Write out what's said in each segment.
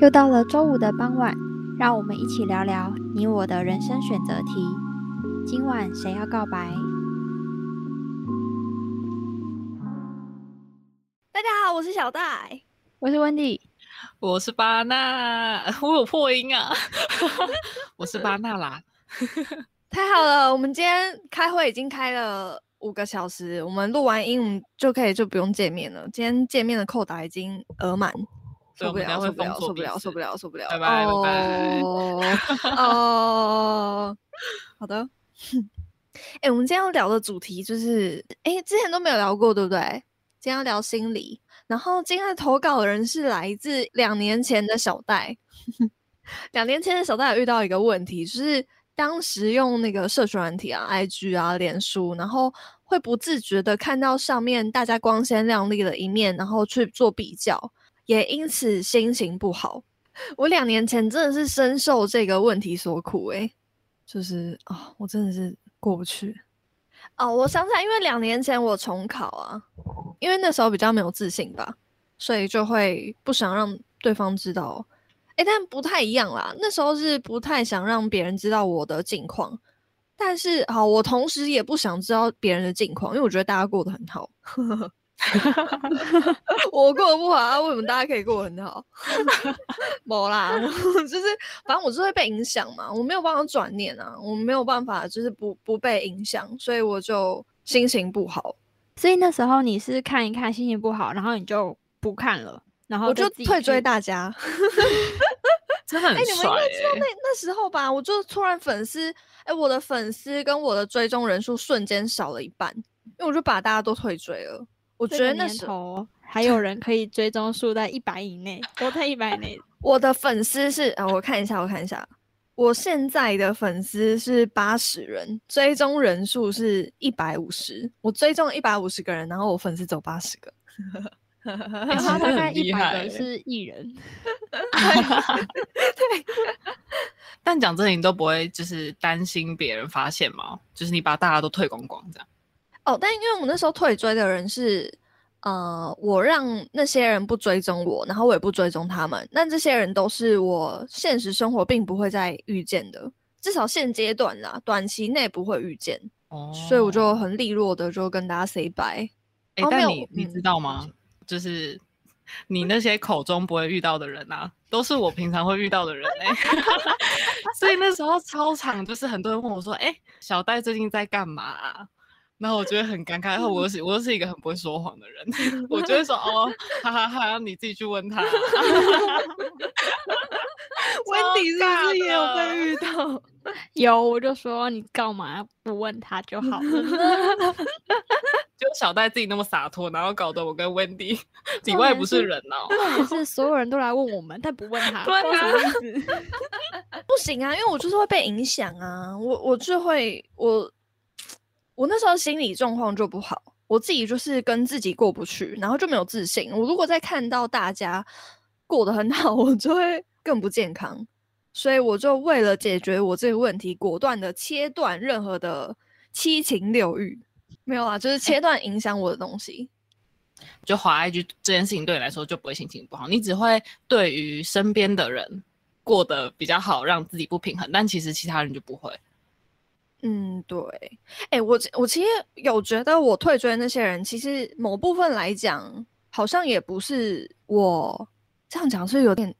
又到了周五的傍晚，让我们一起聊聊你我的人生选择题。今晚谁要告白？大家好，我是小戴，我是温迪，我是巴娜，我有破音啊！我是巴娜啦。太好了，我们今天开会已经开了五个小时，我们录完音，我们就可以就不用见面了。今天见面的扣打已经额满。受不了，受不了，受不了，受不了，受不了！拜拜，拜拜。哦，好的。哎，我们今天要聊的主题就是，哎，之前都没有聊过，对不对？今天要聊心理。然后今天的投稿人是来自两年前的小戴。两年前的小戴有遇到一个问题，就是当时用那个社群软体啊，IG 啊，脸书，然后会不自觉的看到上面大家光鲜亮丽的一面，然后去做比较。也因此心情不好。我两年前真的是深受这个问题所苦，诶，就是啊，我真的是过不去。哦，我想起来，因为两年前我重考啊，因为那时候比较没有自信吧，所以就会不想让对方知道。诶，但不太一样啦，那时候是不太想让别人知道我的近况，但是好，我同时也不想知道别人的近况，因为我觉得大家过得很好。我过得不好啊？为什么大家可以过得很好？没啦，就是反正我是会被影响嘛，我没有办法转念啊，我没有办法就是不不被影响，所以我就心情不好。所以那时候你是看一看心情不好，然后你就不看了，然后我就退追大家。真的很帅。哎，你们应该知道那那时候吧？我就突然粉丝，哎，我的粉丝跟我的追踪人数瞬间少了一半，因为我就把大家都退追了。我觉得那时候还有人可以追踪数在一百以内，都在一百以内。我的粉丝是啊，我看一下，我看一下，我现在的粉丝是八十人，追踪人数是一百五十。我追踪一百五十个人，然后我粉丝走八十个，然后大概一百个是艺人。对，但讲真，你都不会就是担心别人发现吗？就是你把大家都退光光这样。哦，但因为我那时候退追的人是，呃，我让那些人不追踪我，然后我也不追踪他们。那这些人都是我现实生活并不会再遇见的，至少现阶段啦，短期内不会遇见。哦，所以我就很利落的就跟大家 say bye。哎，但你你知道吗？就是你那些口中不会遇到的人啊，都是我平常会遇到的人哎。所以那时候操场就是很多人问我说：“哎，小戴最近在干嘛？”然后我觉得很尴尬，然后我是我又是一个很不会说谎的人，我就会说哦，哈哈哈，你自己去问他。温迪是不是也有被遇到？有，我就说你干嘛不问他就好了。就小戴自己那么洒脱，然后搞得我跟温迪里外不是人哦。是所有人都来问我们，但不问他，对啊，不行啊，因为我就是会被影响啊，我我就会我。我那时候心理状况就不好，我自己就是跟自己过不去，然后就没有自信。我如果再看到大家过得很好，我就会更不健康。所以我就为了解决我这个问题，果断的切断任何的七情六欲。没有啊，就是切断影响我的东西。就划一句，这件事情对你来说就不会心情不好，你只会对于身边的人过得比较好，让自己不平衡。但其实其他人就不会。嗯，对，哎，我我其实有觉得，我退追那些人，其实某部分来讲，好像也不是我这样讲是有点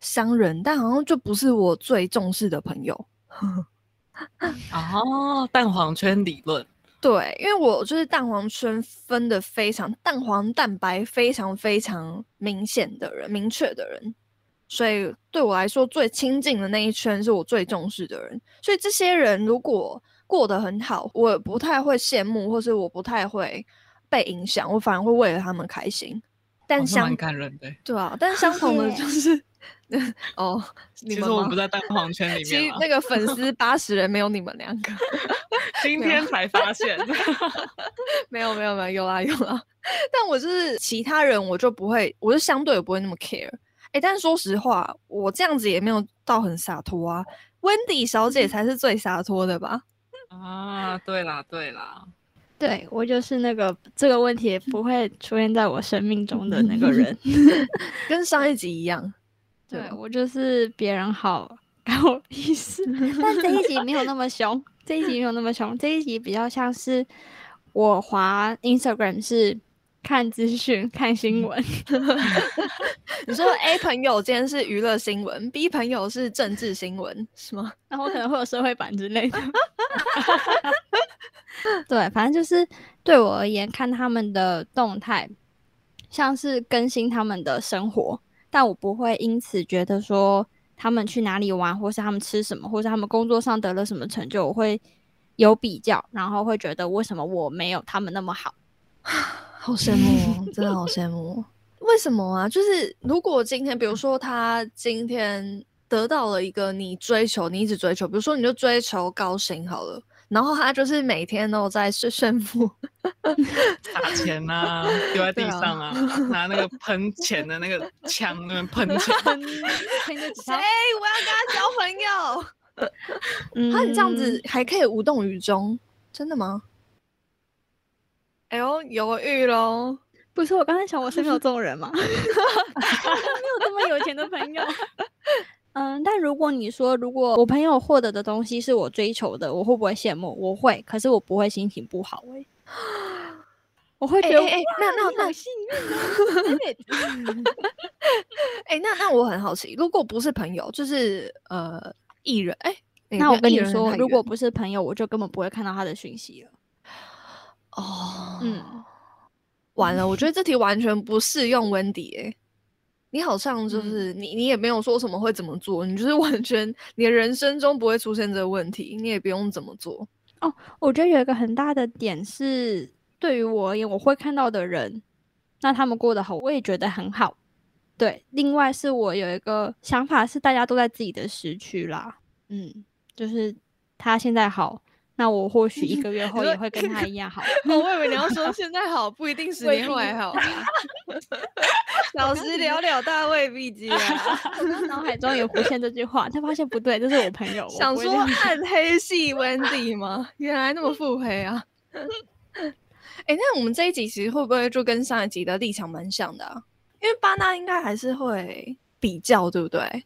伤人，但好像就不是我最重视的朋友。哦，蛋黄圈理论，对，因为我就是蛋黄圈分的非常蛋黄蛋白非常非常明显的人，明确的人。所以对我来说，最亲近的那一圈是我最重视的人。所以这些人如果过得很好，我不太会羡慕，或是我不太会被影响，我反而会为了他们开心。但相感人的，对啊，但相 同的就是，哦，其实我不在蛋黄圈里面。其实那个粉丝 八十人没有你们两个，今天才发现。没有没有没有，有啦有啦。但我就是其他人，我就不会，我就相对不会那么 care。哎，但说实话，我这样子也没有到很洒脱啊。温迪小姐才是最洒脱的吧？啊，对啦，对啦，对我就是那个这个问题不会出现在我生命中的那个人 跟上一集一样。对我就是别人好干我屁事。但这一集没有那么凶，这一集没有那么凶，这一集比较像是我滑 Instagram 是看资讯、看新闻。你说 A 朋友今天是娱乐新闻，B 朋友是政治新闻，是吗？然后可能会有社会版之类的。对，反正就是对我而言，看他们的动态，像是更新他们的生活，但我不会因此觉得说他们去哪里玩，或是他们吃什么，或是他们工作上得了什么成就，我会有比较，然后会觉得为什么我没有他们那么好，好羡慕，真的好羡慕。为什么啊？就是如果今天，比如说他今天得到了一个你追求，你一直追求，比如说你就追求高薪好了。然后他就是每天都在炫炫富，撒钱啊，丢在地上啊，拿那个喷钱的那个枪那边喷钱。谁？我要跟他交朋友。他这样子还可以无动于衷，真的吗？哎呦，犹豫喽！不是，我刚才想，我身边有 这种人吗？没有这么有钱的朋友。嗯，但如果你说，如果我朋友获得的东西是我追求的，我会不会羡慕？我会，可是我不会心情不好哎。我会觉得，哎，那那那幸运哎，那那我很好奇，如果不是朋友，就是呃艺人，哎，那我跟你说，如果不是朋友，我就根本不会看到他的讯息了。哦，嗯，完了，我觉得这题完全不适用温迪哎。你好像就是你，你也没有说什么会怎么做，你就是完全你的人生中不会出现这个问题，你也不用怎么做哦。我觉得有一个很大的点是，对于我而言，我会看到的人，那他们过得好，我也觉得很好。对，另外是我有一个想法是，大家都在自己的时区啦，嗯，就是他现在好。那我或许一 个月后也会跟他一样好。我以为你要说现在好，不一定十年后还好。小时了了，大未必知啊。脑海中有浮现这句话，他发现不对，这是我朋友。想说暗黑系 Wendy 吗？原来那么腹黑啊！哎，那我们这一集其实会不会就跟上一集的立场蛮像的？因为巴纳应该还是会比较，对不对？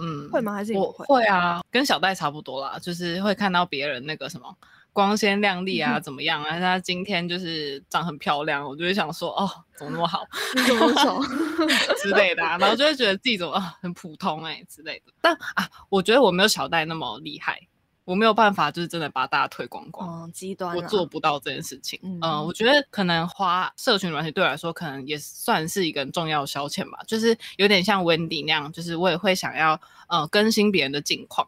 嗯，会吗？还是我会啊，跟小戴差不多啦，就是会看到别人那个什么光鲜亮丽啊，怎么样啊？他今天就是长很漂亮，我就会想说，哦，怎么那么好，怎么丑 之类的，然后就会觉得自己怎么很普通哎之类的。但啊，我觉得我没有小戴那么厉害。我没有办法，就是真的把大家推光光，极端，我做不到这件事情。嗯，我觉得可能花社群软体对我来说，可能也算是一个重要消遣吧。就是有点像 Wendy 那样，就是我也会想要呃更新别人的近况。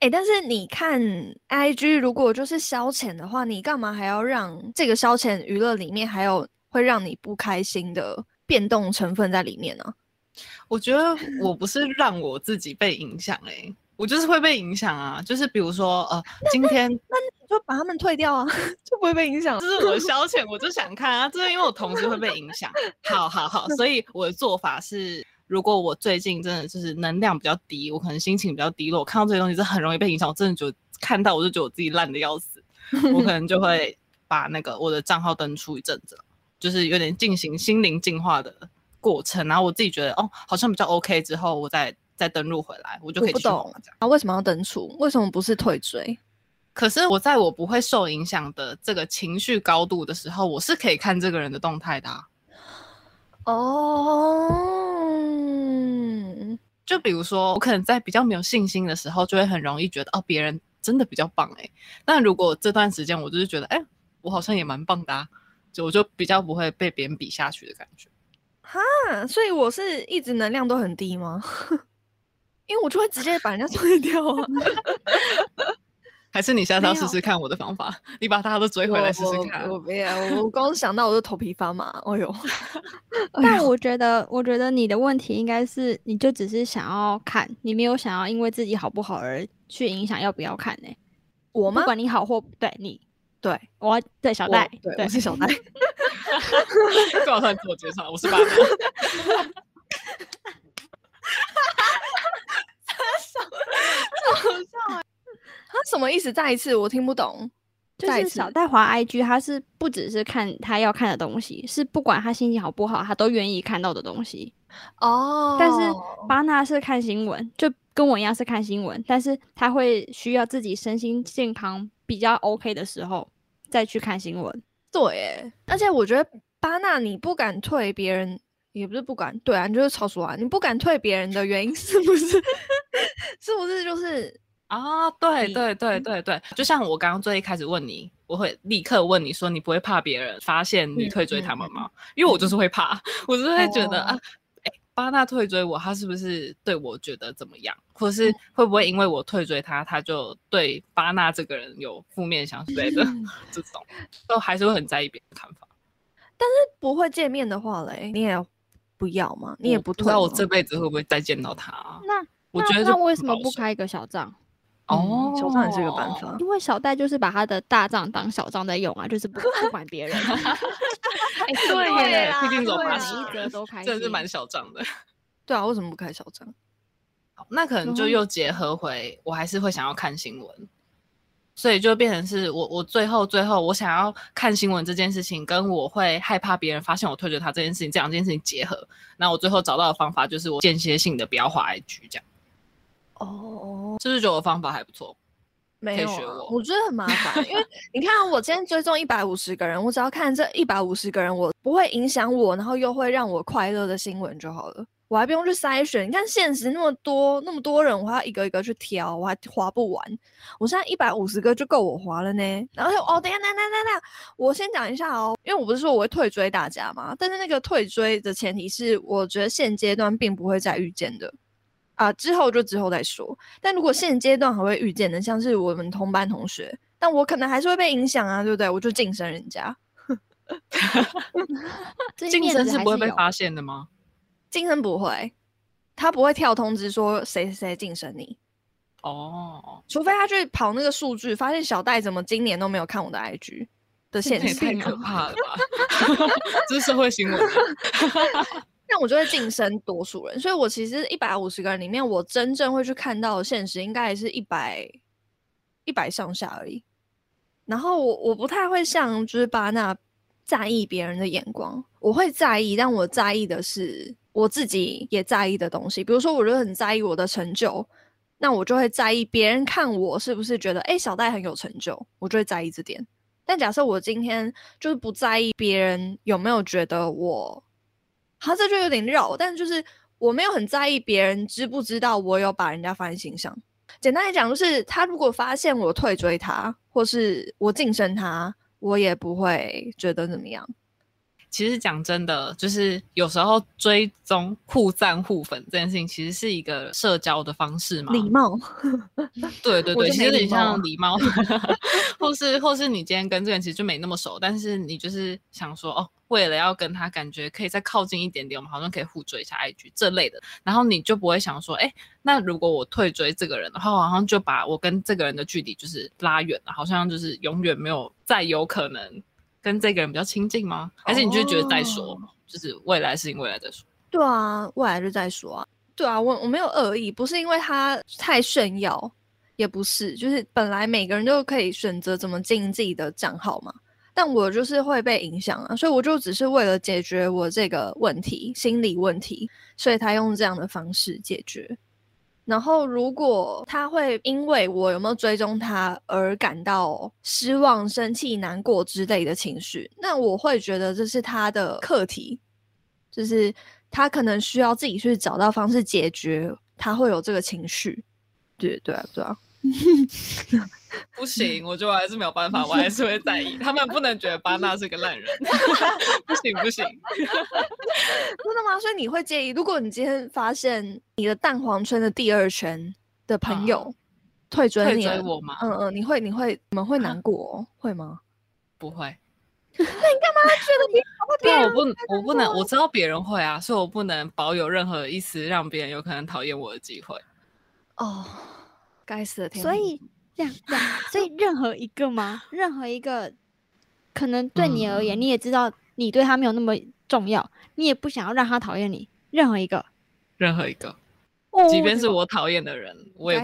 哎，但是你看 IG，如果就是消遣的话，你干嘛还要让这个消遣娱乐里面还有会让你不开心的变动成分在里面呢？我觉得我不是让我自己被影响哎。我就是会被影响啊，就是比如说，呃，今天那你就把他们退掉啊，就不会被影响。这是我的消遣，我就想 看啊，就是因为我同时会被影响。好好好，所以我的做法是，如果我最近真的就是能量比较低，我可能心情比较低落，我看到这些东西是很容易被影响。我真的就看到我就觉得我自己烂的要死，我可能就会把那个我的账号登出一阵子，就是有点进行心灵净化的过程。然后我自己觉得哦，好像比较 OK 之后，我再。再登录回来，我就可以。不懂啊？为什么要登出？为什么不是退追？可是我在我不会受影响的这个情绪高度的时候，我是可以看这个人的动态的。哦，就比如说，我可能在比较没有信心的时候，就会很容易觉得哦，别人真的比较棒哎。但如果这段时间我就是觉得，哎，我好像也蛮棒的，就我就比较不会被别人比下去的感觉。哈，所以我是一直能量都很低吗？因为我就会直接把人家追掉啊！还是你下次要试试看我的方法，你把大家都追回来试试看。我不要，我光想到我就头皮发麻。哎呦！但我觉得，我觉得你的问题应该是，你就只是想要看，你没有想要因为自己好不好而去影响要不要看呢？我吗？不管你好或对你，对我对小戴，对我是小戴。最好算自我介绍，我是八哥。好 笑他什么意思？再一次，我听不懂。就是小戴华 IG，他是不只是看他要看的东西，是不管他心情好不好，他都愿意看到的东西。哦，但是巴纳是看新闻，就跟我一样是看新闻，但是他会需要自己身心健康比较 OK 的时候再去看新闻。对，哎，而且我觉得巴纳你不敢退别人，也不是不敢，对啊，你就是超熟啊，你不敢退别人的原因 是不是？是不是就是啊？对对对对对，就像我刚刚最一开始问你，我会立刻问你说，你不会怕别人发现你嗯退追他们吗？因为我就是会怕，我就是会觉得哦啊，哎，巴纳退追我，他是不是对我觉得怎么样，或是会不会因为我退追他，他就对巴纳这个人有负面想之类的这种，都还是会很在意别人的看法。但是不会见面的话嘞，你也不要吗？你也不退吗道我这辈子会不会再见到他啊。那那我觉得就那为什么不开一个小账？哦嗯，手账也是一个办法。因为小戴就是把他的大账当小账在用啊，就是不不管别人。哎，对毕竟走对啊八十每一则都开心真的是蛮小账的。对啊，为什么不开小账？那可能就又结合回，我还是会想要看新闻，所以就变成是我我最后最后我想要看新闻这件事情，跟我会害怕别人发现我退追他这件事情，这两件事情结合，那我最后找到的方法就是我间歇性的不要滑 IG 这样，哦，是不是觉得我方法还不错？没有、我我觉得很麻烦，因为 你看啊我今天追踪一百五十个人，我只要看这一百五十个人，我不会影响我，然后又会让我快乐的新闻就好了。我还不用去筛选，你看现实那么多那么多人，我还要一个一个去挑，我还划不完。我现在一百五十个就够我划了呢。然后就哦，等一下，等一下，等一下，我先讲一下哦，因为我不是说我会退追大家嘛，但是那个退追的前提是，我觉得现阶段并不会再遇见的。啊，之后就之后再说。但如果现阶段还会遇见的，像是我们同班同学，但我可能还是会被影响啊，对不对？我就晋升人家，这晋升是不会被有发现的吗？晋升不会，他不会跳通知说谁谁谁晋升你，哦，除非他去跑那个数据，发现小戴怎么今年都没有看我的 IG 的现实，太可怕了吧！这是社会新闻欸。那我就会晋升多数人。所以我其实一百五十个人里面，我真正会去看到的现实，应该也是一百一百上下而已。然后我我不太会像就是巴纳在意别人的眼光，我会在意，但我在意的是我自己也在意的东西。比如说，我就很在意我的成就，那我就会在意别人看我是不是觉得，哎、小戴很有成就，我就会在意这点。但假设我今天就是不在意别人有没有觉得我，好，这就有点绕，但就是我没有很在意别人知不知道我有把人家放在心上。简单来讲，就是他如果发现我退追他，或是我晋升他，我也不会觉得怎么样。其实讲真的，就是有时候追踪、互赞、互粉这件事情，其实是一个社交的方式嘛。礼貌，对 对对，其实有点像礼貌，或是或是你今天跟这个人其实就没那么熟，但是你就是想说哦，为了要跟他感觉可以再靠近一点点，我们好像可以互追一下 IG 这类的，然后你就不会想说，哎，那如果我退追这个人的话，我好像就把我跟这个人的距离就是拉远了，好像就是永远没有再有可能跟这个人比较亲近吗？还是你就觉得再说，哦就是未来事情未来再说？对啊，未来就再说啊。对啊，我我没有恶意，不是因为他太炫耀，也不是，就是本来每个人都可以选择怎么经营自己的账号嘛。但我就是会被影响啊，所以我就只是为了解决我这个问题，心理问题，所以他用这样的方式解决。然后，如果他会因为我有没有追踪他而感到失望、生气、难过之类的情绪，那我会觉得这是他的课题，就是他可能需要自己去找到方式解决他会有这个情绪。对对，对，不行，我觉得我还是没有办法，我还是会在意。他们不能觉得巴纳是个烂人，不行不行。真的吗？所以你会介意？如果你今天发现你的蛋黄圈的第二圈的朋友退追退你退，追我吗？嗯嗯，你会你会你们会难过、哦，会吗？不会。那 你干嘛觉得你对啊，我不我不能，我知道别人会啊，所以我不能保有任何一丝让别人有可能讨厌我的机会。哦，该死的天所以这样这样，所以任何一个吗？任何一个可能对你而言，嗯你也知道你对他没有那么重要，你也不想要让他讨厌你。任何一个，任何一个，哦即便是我讨厌的人，我也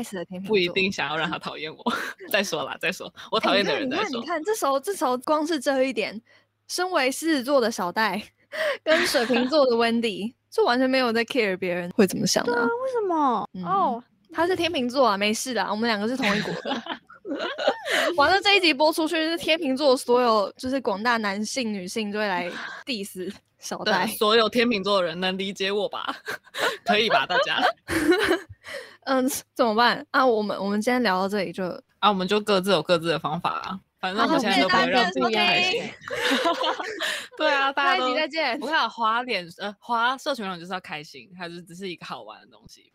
不一定想要让他讨厌我。再说啦，再说，我讨哎厌的人再你看，你看，你。看，这时候这时候光是这一点，身为狮子座的小戴，跟水瓶座的 Wendy 就完全没有在 care 别人会怎么想的、啊。为什么？嗯哦，他是天秤座啊，没事的，我们两个是同一国的。完了这一集播出去，是天秤座所有就是广大男性、女性就会来 diss 小对戴。所有天秤座的人能理解我吧？可以吧，大家？嗯，怎么办啊？我们我们今天聊到这里就啊，我们就各自有各自的方法啊。反正我现在都不会让自己谢谢大家开心。对啊，大家再见我。看滑脸呃滑社群网就是要开心，它是只是一个好玩的东西。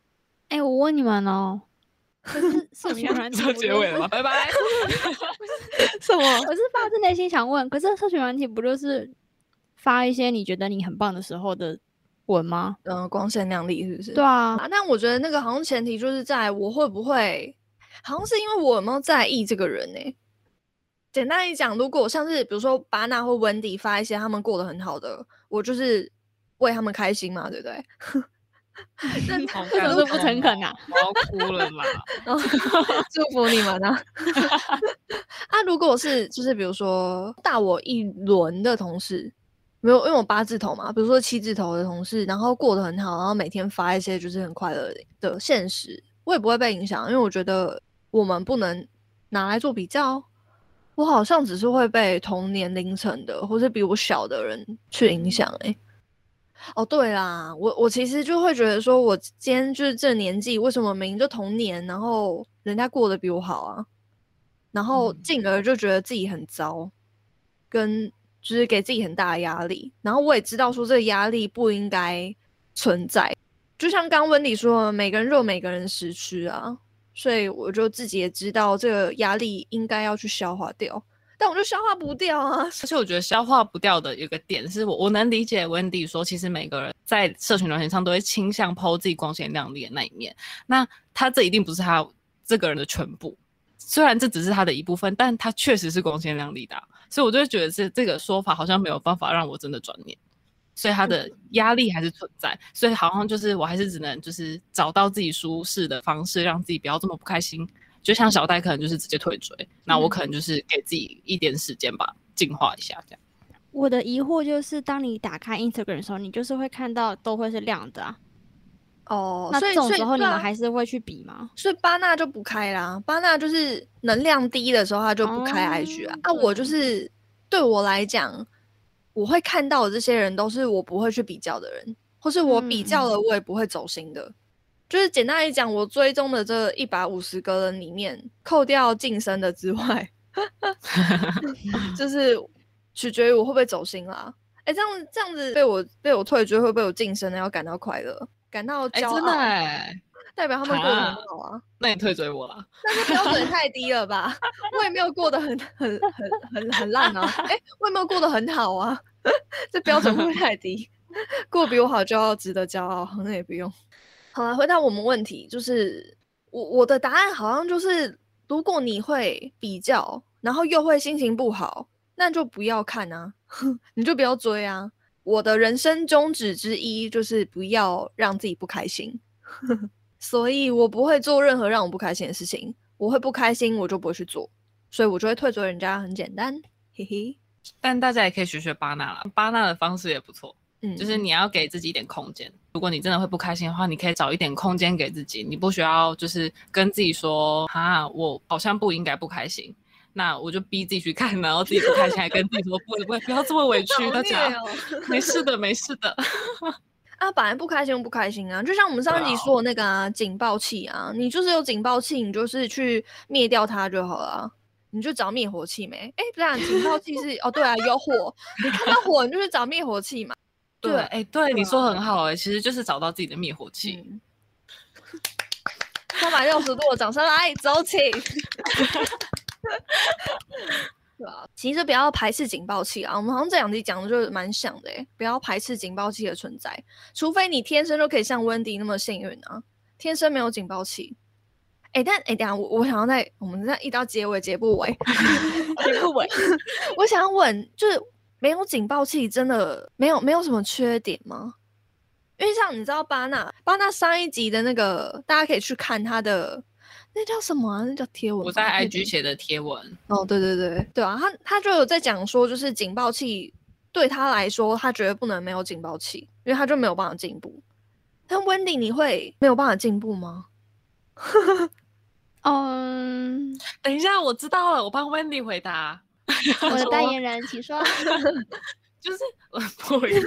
哎、我问你们哦，可是 社群软体就结尾了吗？拜拜。什么？我是发自内心想问，可是社群软体不就是发一些你觉得你很棒的时候的文吗？嗯，光鲜亮丽是不是？对啊，啊，但我觉得那个好像前提就是在我会不会，好像是因为我有没有在意这个人呢、简单一讲，如果像是比如说巴纳或温迪发一些他们过得很好的，我就是为他们开心嘛，对不对？好这个是不诚恳啊！我要哭了啦！祝福你们啊！啊，如果是就是比如说大我一轮的同事，没有因为我八字头嘛，比如说七字头的同事，然后过得很好，然后每天发一些就是很快乐的现实，我也不会被影响，因为我觉得我们不能拿来做比较。我好像只是会被同年龄层的或是比我小的人去影响、欸，哦，对啦，我我其实就会觉得说，我今天就是这年纪，为什么明明就同年，然后人家过得比我好啊，然后嗯。进而就觉得自己很糟，跟就是给自己很大的压力。然后我也知道说这个压力不应该存在，就像刚温迪说的，每个人都有每个人的时区啊，所以我就自己也知道这个压力应该要去消化掉，但我就消化不掉啊。而且我觉得消化不掉的有个点是我我能理解 Wendy 说，其实每个人在社群软件上都会倾向抛自己光鲜亮丽的那一面。那他这一定不是他这个人的全部，虽然这只是他的一部分，但他确实是光鲜亮丽的啊、所以我就会觉得这这个说法好像没有办法让我真的转念。所以他的压力还是存在，所以好像就是我还是只能就是找到自己舒适的方式，让自己不要这么不开心。就像小戴可能就是直接退追，那我可能就是给自己一点时间吧，进化一下这样。我的疑惑就是，当你打开 Instagram 的时候，你就是会看到都会是亮的啊。哦那所以所以这种时候你们还是会去比吗？所以巴纳就不开啦，巴纳就是能量低的时候，他就不开 IG 啊。哦啊，我就是对我来讲，我会看到的这些人都是我不会去比较的人，或是我比较了我也不会走心的。就是简单来讲，我追踪的这一百五十个人里面，扣掉晋升的之外，就是取决于我会不会走心啦。哎、这样这样子被我被我退追，会被我晋升的要感到快乐，感到哎、骄傲，真的哎，代表他们过得很啊好啊。那你退追我啦？但是标准 太低了吧？我也没有过得很很很很很烂啊！哎、我也没有过得很好啊，这标准会不会太低？过比我好就要值得骄傲，好像也不用。好了，回答我们问题，就是我我的答案好像就是，如果你会比较，然后又会心情不好，那就不要看啊，你就不要追啊。我的人生宗旨之一就是不要让自己不开心。所以我不会做任何让我不开心的事情。我会不开心，我就不会去做，所以我就会退追人家，很简单，嘿嘿。但大家也可以学学巴纳啦，巴纳的方式也不错，嗯，就是你要给自己一点空间。如果你真的会不开心的话，你可以找一点空间给自己，你不需要就是跟自己说，哈，我好像不应该不开心。那我就逼自己去看，然后自己不开心，还跟自己说不不不要这么委屈，大家没事的，没事的。啊，本来不开心就不开心啊，就像我们上一集说的那个啊，警报器啊，你就是有警报器，你就是去灭掉它就好了啊。你就找灭火器没？哎，不然警报器是哦，对啊，有火，你看到火你就去找灭火器嘛。对，对哎、对，你说很好、哎，其实就是找到自己的灭火器。嗯，三百六十度的掌声来，走起！对啊，其实不要排斥警报器啊。我们好像这两集讲的就蛮像的、欸，不要排斥警报器的存在，除非你天生就可以像温迪那么幸运啊，天生没有警报器。哎、但哎、等下我我想要在我们在一到结尾结不尾，结不稳。我想要问，就是没有警报器真的没有没有什么缺点吗？因为像你知道巴纳巴纳上一集的那个，大家可以去看他的那叫什么啊？那叫贴文。我在 IG 写的贴文，哦，对对对对啊，他他就有在讲说，就是警报器对他来说，他绝对不能没有警报器，因为他就没有办法进步。但 Wendy，你会没有办法进步吗？嗯，等一下，我知道了，我帮 Wendy 回答。我的代言人，请说。就是不会，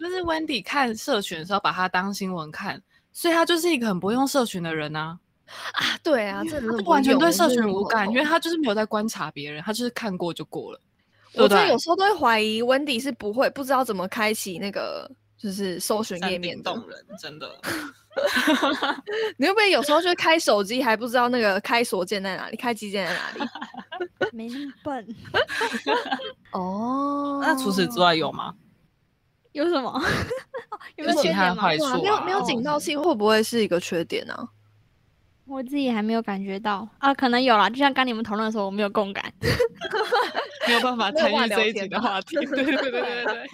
就是 Wendy 看社群的时候，把它当新闻看，所以他就是一个很不用社群的人啊。啊，对啊，这完全对社群无感，因为他就是没有在观察别人，他就是看过就过了。我真的有时候都会怀疑 Wendy 是不会不知道怎么开启那个就是搜寻页面动人，真的。你会不会有时候就开手机还不知道那个开锁键在哪里，开机键在哪里？没那么笨。哦，那除此之外有吗？有什么？有其他坏处？没有没有警报器会不会是一个缺点呢？我自己还没有感觉到啊，可能有啦。就像刚你们讨论的时候，我没有共感，没有办法参与这一集的话题。对对对对对。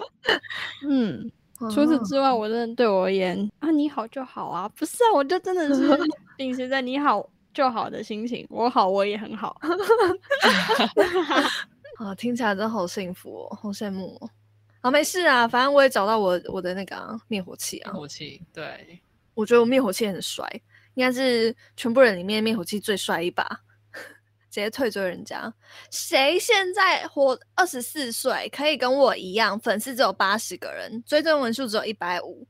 嗯，除此之外，我真的对我而言啊，你好就好啊，不是啊，我就真的是 秉持着你好就好的心情，我好我也很好。啊，听起来真好幸福哦，好羡慕哦。啊，没事啊，反正我也找到我我的那个灭火器啊。灭火器，对，我觉得我灭火器很帅。应该是全部人里面灭火器最帅一把，直接退追人家。谁现在活二十四岁，可以跟我一样，粉丝只有八十个人，追踪人数只有一百五，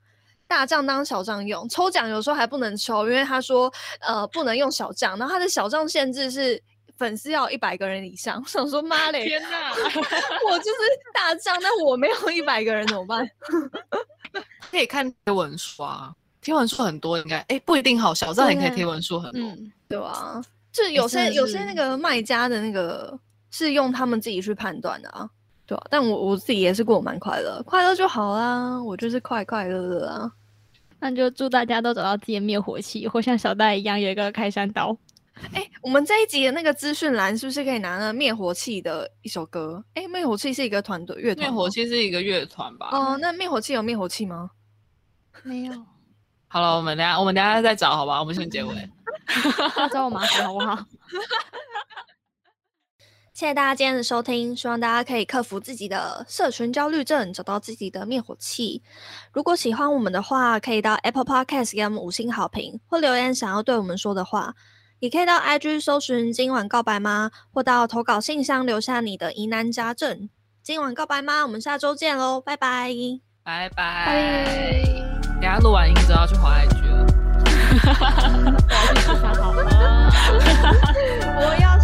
大账当小账用，抽奖有时候还不能抽，因为他说呃不能用小账，然后他的小账限制是粉丝要一百个人以上。我 想说妈嘞，天哪，我就是大账，但我没有一百个人怎么办？可以看文刷。贴文数很多，应该哎不一定好，小账也可以贴文数很多，对啊，就有些有些那个卖家的那个是用他们自己去判断的啊，对啊，但我我自己也是过蛮快乐，快乐就好啦，我就是快快乐乐啊。那就祝大家都找到自己的灭火器，或像小戴一样有一个开山刀。哎，我们这一集的那个资讯栏是不是可以拿那灭火器的一首歌？哎，灭火器是一个团队乐团，灭火器是一个乐团吧？哦，那灭火器有灭火器吗？没有。好了，我们等下我们等下再找，好吧？我们先结尾，找我麻烦好不好？谢谢大家今天的收听，希望大家可以克服自己的社群焦虑症，找到自己的灭火器。如果喜欢我们的话，可以到 Apple Podcast 给我们五星好评，或留言想要对我们说的话，也可以到 IG 搜寻今晚告白吗？或到投稿信箱留下你的疑难杂症。今晚告白吗？我们下周见喽，拜拜，拜拜。等下录完音之后去滑 IG 了，我要去吃饭好吗？我要。